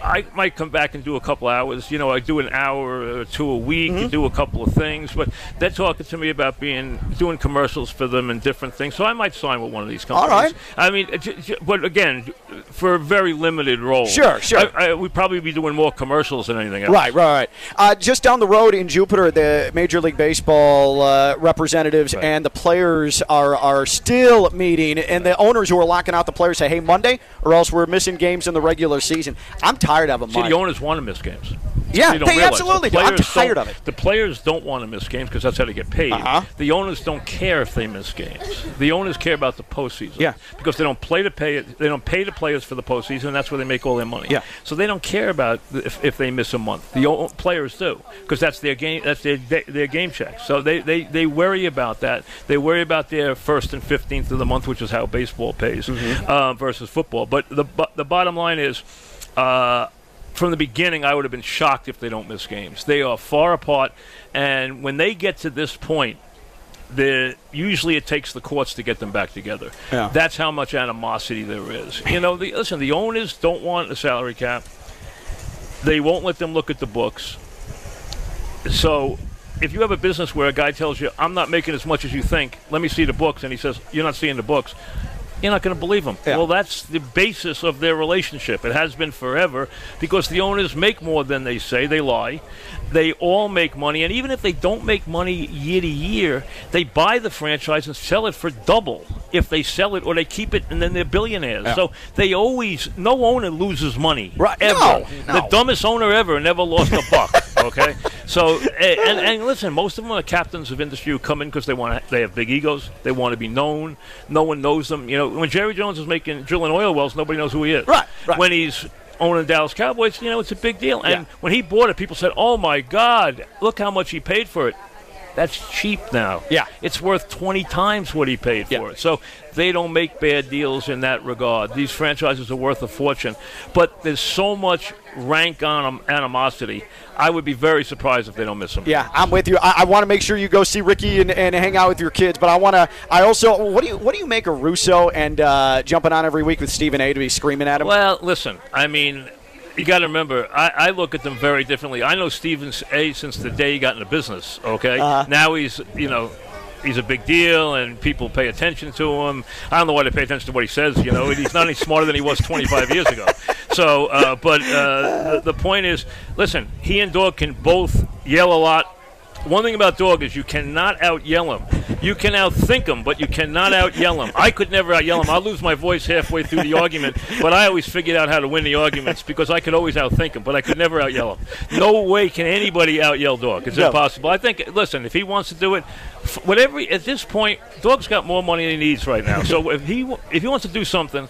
I might come back and do a couple hours. You know, I do an hour or two a week, Mm-hmm. and do a couple of things. But they're talking to me about being doing commercials for them and different things. So I might sign with one of these companies. right. I mean, j- j- but again, for a very limited role. Sure, sure. I, I, we'd probably be doing more commercials than anything else. Right, right, right. Uh, just down the road in Jupiter, the Major League Baseball uh, representatives and the players are, are still meeting, and the owners who are locking out the players say, "Hey, Monday, or else we're missing games in the regular season." I'm tired of them. See, the owners want to miss games. Yeah, don't they absolutely The do. I'm tired of it. The players don't want to miss games because that's how they get paid. Uh-huh. The owners don't care if they miss games. The owners care about the postseason. Yeah. Because they don't play to pay. They don't pay the players for the postseason, and that's where they make all their money. Yeah. So they don't care about if, if they miss a month. The o- players do because that's their game. That's their their, their game check. So they, they, they worry about that. They worry about their first and fifteenth of the month, which is how baseball pays Mm-hmm. uh, versus football. But the the bottom line is. Uh, from the beginning, I would have been shocked if they don't miss games. They are far apart, and when they get to this point, the usually it takes the courts to get them back together. Yeah. That's how much animosity there is. You know, the, listen, the owners don't want a salary cap. They won't let them look at the books. So, if you have a business where a guy tells you, "I'm not making as much as you think. Let me see the books," and he says, "You're not seeing the books," you're not going to believe them. Yeah. Well, that's the basis of their relationship. It has been forever because the owners make more than they say. They lie. They all make money, and even if they don't make money year to year, they buy the franchise and sell it for double if they sell it, or they keep it, and then they're billionaires. Yeah. So they always, no owner loses money Right. ever. No, The dumbest owner ever never lost a buck. Okay, so and, and listen, most of them are captains of industry who come in because they want they have big egos. They want to be known. No one knows them. You know, when Jerry Jones is making drilling oil wells, nobody knows who he is. Right, right. When he's owning Dallas Cowboys, you know, it's a big deal. And Yeah. when he bought it, people said, "Oh my God, look how much he paid for it." That's cheap now. Yeah. It's worth 20 times what he paid for Yeah. it. So they don't make bad deals in that regard. These franchises are worth a fortune. But there's so much rank on animosity. I would be very surprised if they don't miss him. Yeah, I'm with you. I, I want to make sure you go see Ricky and, and hang out with your kids, but I want to. I also, what do you what do you make of Russo and uh, jumping on every week with Stephen A. to be screaming at him? Well, listen, I mean, you got to remember, I, I look at them very differently. I know Stephen A. since the day he got into business, okay? Uh-huh. Now he's, you know, he's a big deal and people pay attention to him. I don't know why they pay attention to what he says, you know. He's not any smarter than he was 25 years ago. So, uh, but uh, the, the point is, listen, he and Dog can both yell a lot. One thing about Dog is you cannot out yell him. You can out think him, but you cannot out yell him. I could never out yell him. I'll lose my voice halfway through the argument, but I always figured out how to win the arguments because I could always out think him, but I could never out yell him. No way can anybody out yell Dog. It's No. impossible. I think. Listen, if he wants to do it, whatever. At this point, Dog's got more money than he needs right now. So if he if he wants to do something.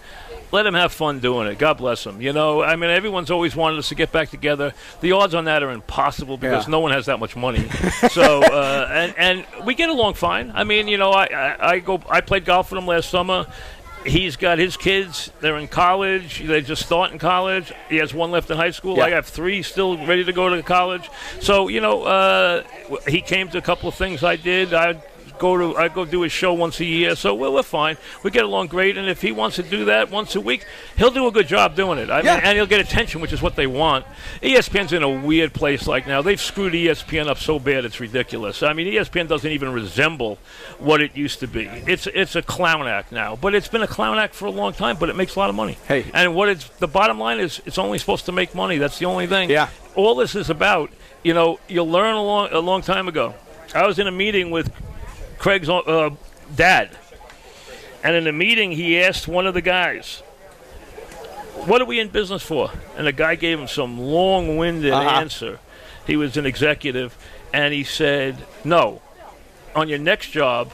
Let him have fun doing it. God bless him. You know, I mean, everyone's always wanted us to get back together. The odds on that are impossible because Yeah. no one has that much money. so, uh, and and we get along fine. I mean, you know, I, I I go I played golf with him last summer. He's got his kids. They're in college. They just start in college. He has one left in high school. Yeah. I have three still ready to go to college. So you know, uh, he came to a couple of things I did. I go to I go do his show once a year, so we're, we're fine. We get along great, and if he wants to do that once a week, he'll do a good job doing it. I Yeah. mean, and he'll get attention, which is what they want. ESPN's in a weird place like now. They've screwed ESPN up so bad it's ridiculous. I mean, ESPN doesn't even resemble what it used to be. It's it's a clown act now, but it's been a clown act for a long time. But it makes a lot of money. Hey. and what it's the bottom line is, it's only supposed to make money. That's the only thing. Yeah. All this is about, you know, you'll learn a long a long time ago. I was in a meeting with Craig's uh, dad, and in the meeting he asked one of the guys, "What are we in business for?" And the guy gave him some long-winded Uh-huh. answer. He was an executive, and he said, "No, on your next job."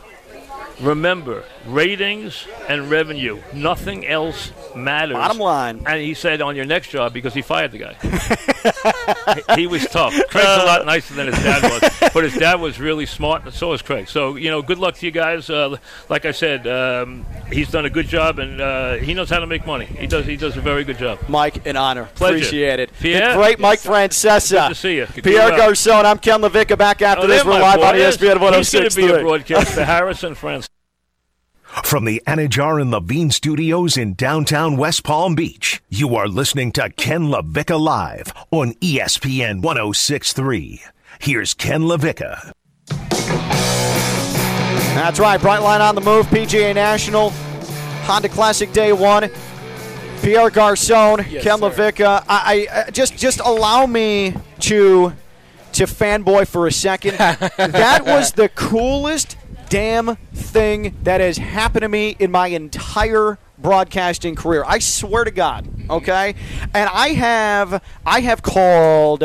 Remember, ratings and revenue. Nothing else matters. Bottom line. And he said on your next job because he fired the guy. he, he was tough. Craig's a lot nicer than his dad was, but his dad was really smart, and so is Craig. So you know, good luck to you guys. Uh, like I said, um, he's done a good job, and uh, he knows how to make money. He does. He does a very good job. Mike, an honor. Pleasure. Appreciate it. Pierre? Great Mike Francesa. Good to see you. Pierre Good luck. Garcon. I'm Ken LaVicka. Back after Oh, this. We're live on boy is. ESPN He's going to be a 106.3. broadcaster. Harrison, France. From the Anidjar and Levine studios in downtown West Palm Beach, you are listening to Ken LaVicka Live on ESPN 1063. Here's Ken LaVicka. That's right. Brightline on the move. PGA National. Honda Classic Day One. Pierre Garcon, Yes, Ken sir. LaVicka. I, I uh, just just allow me to to fanboy for a second. that was the coolest damn thing that has happened to me in my entire broadcasting career. I swear to God. Mm-hmm. Okay, and I have I have called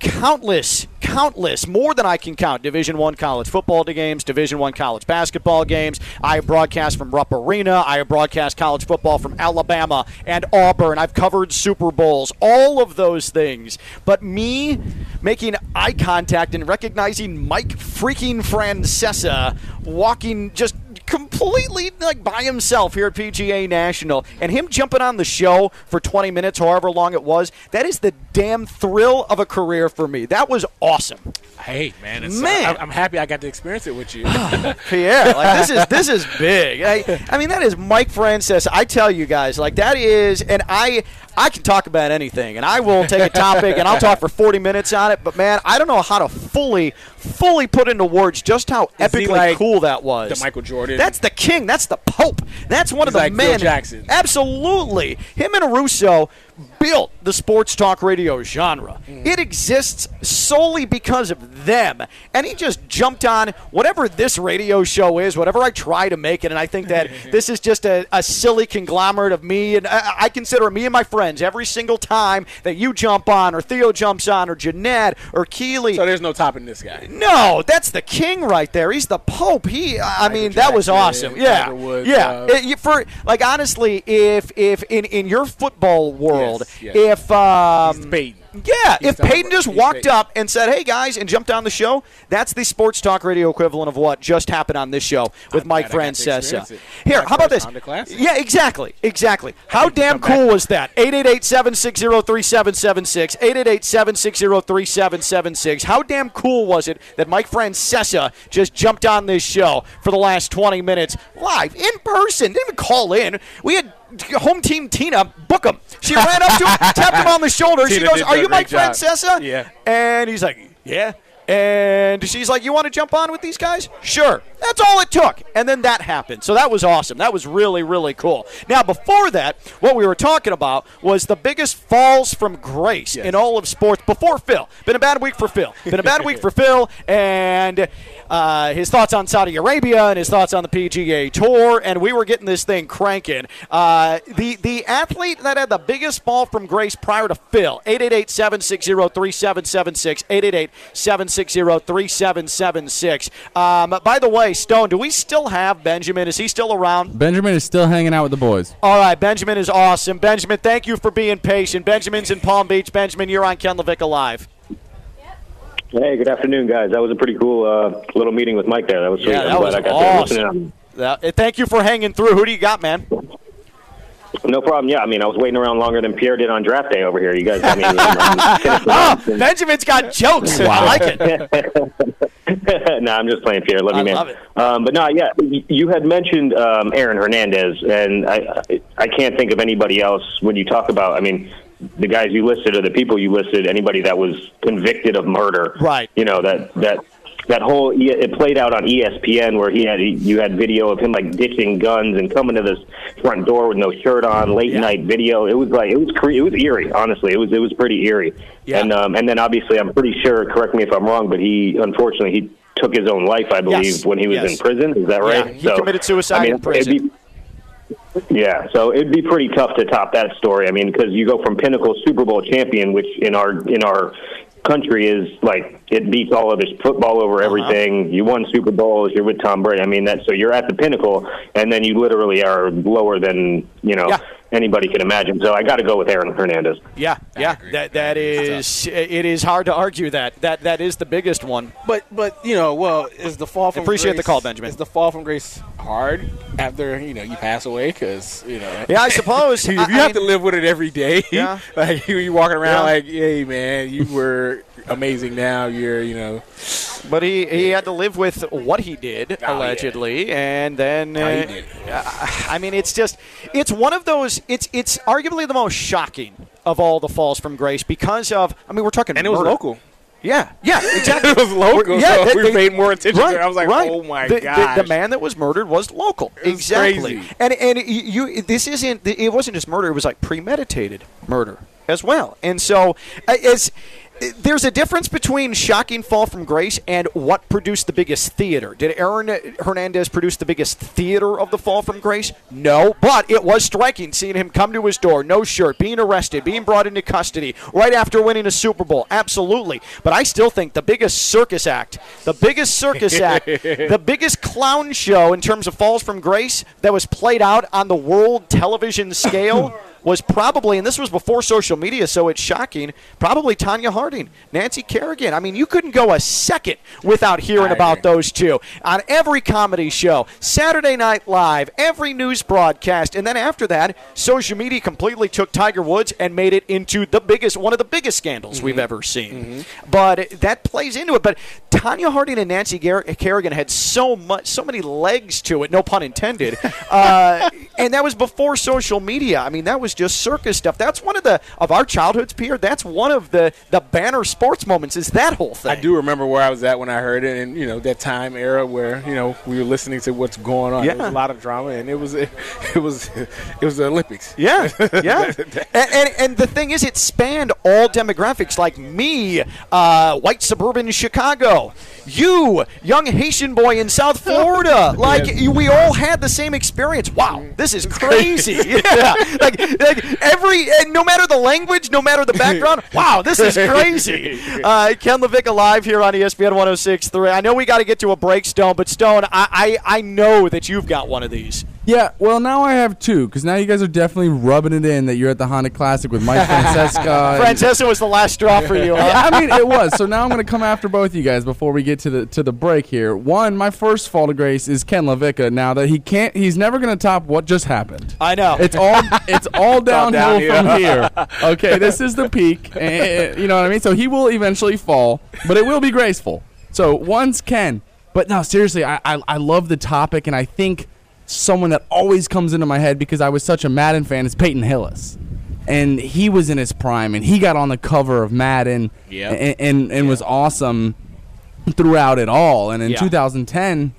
countless countless more than i can count division one college football games division one college basketball games. I broadcast from rupp arena. I broadcast college football from alabama and auburn. I've covered super bowls all of those things. But me making eye contact and recognizing mike freaking francesa walking just completely like by himself here at PGA National. And him jumping on the show for 20 minutes however long it was that is the damn thrill of a career for me. That was awesome. Hey, man, it's, uh, Man. I, I'm happy I got to experience it with you. Pierre like this is this is big. I, I mean that is Mike Francesa. I tell you guys like that is and I I can talk about anything and I will take a topic and I'll talk for 40 minutes on it but man I don't know how to fully fully put into words just how Is epically like cool that was the Michael Jordan? That's the king. That's the pope. That's one of the like men. Jackson. Absolutely. Him and Russo built the sports talk radio genre. Mm. It exists solely because of them. And he just jumped on whatever this radio show is, whatever I try to make it. And I think that this is just a, a silly conglomerate of me. And I, I consider me and my friends every single time that you jump on, or Theo jumps on, or Jeanette, or Keely. so there's no topping this guy. No, that's the king right there. He's the pope. He, I mean, that was awesome. Yeah, Woods, yeah. uh, It- for like honestly, if if in in your football world, Yes, yes. if um, Peyton. yeah, He's if Peyton just He's walked Peyton. up and said, "Hey guys," and jumped on the show, that's the sports talk radio equivalent of what just happened on this show with I'm Mike glad I got to Francesa. Here, how about this? Yeah, exactly, exactly. How damn cool back. was that? 888-760-3776, 888-760-3776. How damn cool was it that Mike Francesa just jumped on this show for the last 20 minutes live in person? Didn't even call in. We had home team Tina book him. She ran up to him, tapped him on the shoulder. she goes, "Are you Mike job. Francesa?" Yeah. And he's like, "Yeah." And she's like, "You want to jump on with these guys?" Sure. That's all it took. And then that happened. So that was awesome. That was really really cool. Now, before that, what we were talking about was the biggest falls from grace in all of sports before Phil. Been a bad week for Phil. Been a bad week for Phil and uh, his thoughts on Saudi Arabia and his thoughts on the PGA Tour and we were getting this thing cranking. Uh, the the athlete that had the biggest fall from grace prior to Phil, 888-760-3776, 888-760-3776. Um, by the way, Stone, do we still have Benjamin? Is he still around? Benjamin is still hanging out with the boys. All right, Benjamin is awesome. Benjamin, thank you for being patient. Benjamin's in Palm Beach. Benjamin, you're on Ken LaVicka Live. Hey, good afternoon, guys. That was a pretty cool uh, little meeting with Mike there. That was sweet. Yeah, I'm that glad was I got awesome. to listen That- uh, thank you for hanging through. Who do you got, man? No problem. Yeah, I mean, I was waiting around longer than Pierre did on draft day over here. You guys got me. um, Oh, with- Benjamin's got jokes. I like it. no, I'm just playing Pierre. Love you, man. love it. Um, but no, yeah, you had mentioned um, Aaron Hernandez, and I, I I can't think of anybody else when you talk about. I mean, the guys you listed or the people you listed, anybody that was convicted of murder, right? You know that that. That whole it played out on ESPN where he had you had video of him like ditching guns and coming to this front door with no shirt on, late night video. It was like it was cre- it was eerie. Honestly, it was it was pretty eerie. And um, and then obviously I'm pretty sure. Correct me if I'm wrong, but he unfortunately he took his own life. I believe Yes. when he was Yes. in prison. Is that right? Yeah, he committed suicide in it'd prison. Yeah, so it'd be pretty tough to top that story. I mean, because you go from pinnacle Super Bowl champion, which in our in our country is like it beats all other football Uh-huh. over everything. You won Super Bowls. You're with Tom Brady. I mean, that so you're at the pinnacle, and then you literally are lower than you know anybody can imagine. So I got to go with Aaron Hernandez. Yeah, yeah. That that is it is hard to argue that. That that is the biggest one. But but you know, well, is the fall from Appreciate the call, Benjamin. Is the fall from grace hard after you know you pass away? Because you know, Yeah, I suppose. if you I- I have to live with it every day, Yeah. like you, you walking around Yeah. like, hey man, you were amazing. Now you're you know, But he, he had to live with what he did Oh, allegedly, and then uh, did. I mean, it's just it's one of those. It's it's arguably the most shocking of all the falls from grace because of. I mean, we're talking and it was local. Yeah, yeah, exactly. it was local, Yeah, so they- we they- paid more attention right, to it. I was like, right. oh my the, the- The, man that was murdered was local. was exactly. crazy. And and you, you this isn't it wasn't just murder. It was like premeditated murder as well. And so uh, it's there's a difference between shocking fall from grace and what produced the biggest theater. Did Aaron Hernandez produce the biggest theater of the fall from grace? No, but it was striking seeing him come to his door, no shirt, being arrested, being brought into custody right after winning a Super Bowl. Absolutely. But I still think the biggest circus act, the biggest circus act, the biggest clown show in terms of falls from grace that was played out on the world television scale was probably, and this was before social media, so it's shocking, probably Tonya Harding, Nancy Kerrigan. I mean, you couldn't go a second without hearing about those two on every comedy show, Saturday Night Live, every news broadcast, and then after that, social media completely took Tiger Woods and made it into the biggest, one of the biggest scandals we've ever seen. But that plays into it. But Tonya Harding and Nancy Kerrigan had so much, so many legs to it, no pun intended. uh, and that was before social media. I mean, that was just circus stuff. That's one of the of our childhoods, Pierre. That's one of the the banner sports moments. Is that whole thing? I do remember where I was at when I heard it, and you know that time era where you know we were listening to what's going on. There was a lot of drama, and it was it, was it was the Olympics. Yeah, yeah. and, and, and the thing is, it spanned all demographics, like me, uh, white suburban Chicago, you, young Haitian boy in South Florida. Like, Yes. we all had the same experience. Wow, this is crazy. yeah. Like, like every, no matter the language, no matter the background, wow, this is crazy. Uh, Ken LaVicka live here on ESPN 106.3. I know we got to get to a break, Stone, but Stone, I, I, I know that you've got one of these. Yeah, well, now I have two because now you guys are definitely rubbing it in that you're at the Honda Classic with Mike Francesa. Francesa was the last straw for you. huh? Yeah, I mean, it was. So now I'm going to come after both you guys before we get to the to the break here. One, my first fall to grace is Ken LaVicka. Now that he can't, he's never going to top what just happened. I know. It's all it's all downhill downhill. from here. Okay, this is the peak. and- you know what I mean? So he will eventually fall, but it will be graceful. So one's Ken. But no, seriously, I, I I love the topic, and I think someone that always comes into my head because I was such a Madden fan is Peyton Hillis. And he was in his prime, and he got on the cover of Madden, Yep. and and, and was awesome throughout it all. And in Yeah. 2010,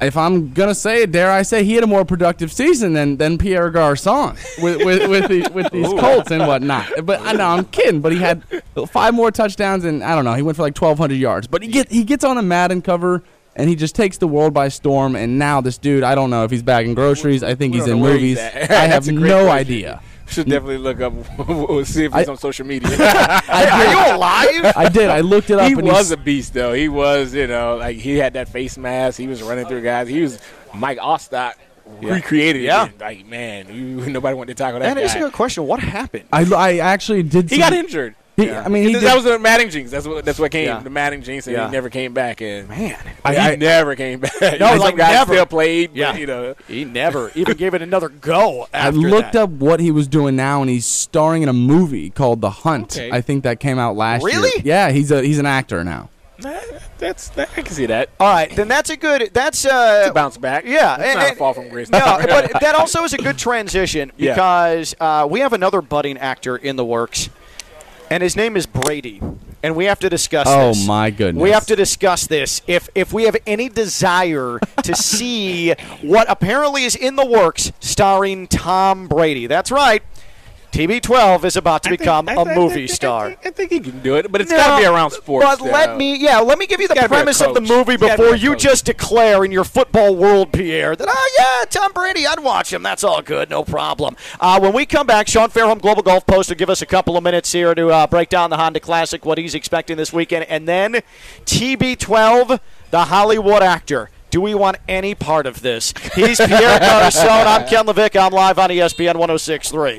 if I'm gonna say it, dare I say, he had a more productive season than, than Pierre Garcon with with with, the, with these Colts and whatnot. But uh, I know I'm kidding. But he had five more touchdowns, and I don't know, he went for like 1,200 yards. But he get he gets on a Madden cover. And he just takes the world by storm. And now this dude, I don't know if he's bagging groceries. I think We he's in movies. he's. I have That's a great no question. idea. Should definitely look up see if he's I- on social media. Are you alive? I did. I looked it up. he and was a beast, though. He was, you know, like he had that face mask. He was running through guys. He was Mike Alstott recreated. Yeah. it. like man, you, nobody wanted to tackle that That is a good question. What happened? I, I actually did. He some- got injured. He- I mean, he that did- was the Madden jinx. That's what that's what came. Yeah. The Madden jinx, and Yeah. he never came back. And Man, I- he I- never came back. No, Some like guys never. still played. Yeah. but, you know. he never even gave it another go. I looked that. up what he was doing now, and he's starring in a movie called The Hunt. Okay. I think that came out last year. Really? Yeah, he's a he's an actor now. that's that, I can see that. All right, then that's a good. That's uh, It's a bounce back. Yeah, That's not a fall from grace. No, but that also is a good transition Yeah. because uh, we have another budding actor in the works, and his name is Brady, and we have to discuss. Oh, this. my goodness. We have to discuss this. If if we have any desire to see what apparently is in the works, starring Tom Brady. That's right. TB12 is about to become a movie star. I think he can do it, but it's No, got to be around sports. But let though. me, yeah, let me give you the gotta be a premise of the movie It's gotta be before you just declare in your football world, Pierre, that oh yeah, Tom Brady, I'd watch him. That's all good, no problem. Uh, when we come back, Sean Fairholm, Global Golf Post, will give us a couple of minutes here to uh, break down the Honda Classic, what he's expecting this weekend, and then TB12, the Hollywood actor. Do we want any part of this? He's Pierre Garcon. I'm Ken LaVicka. I'm live on ESPN 106.3.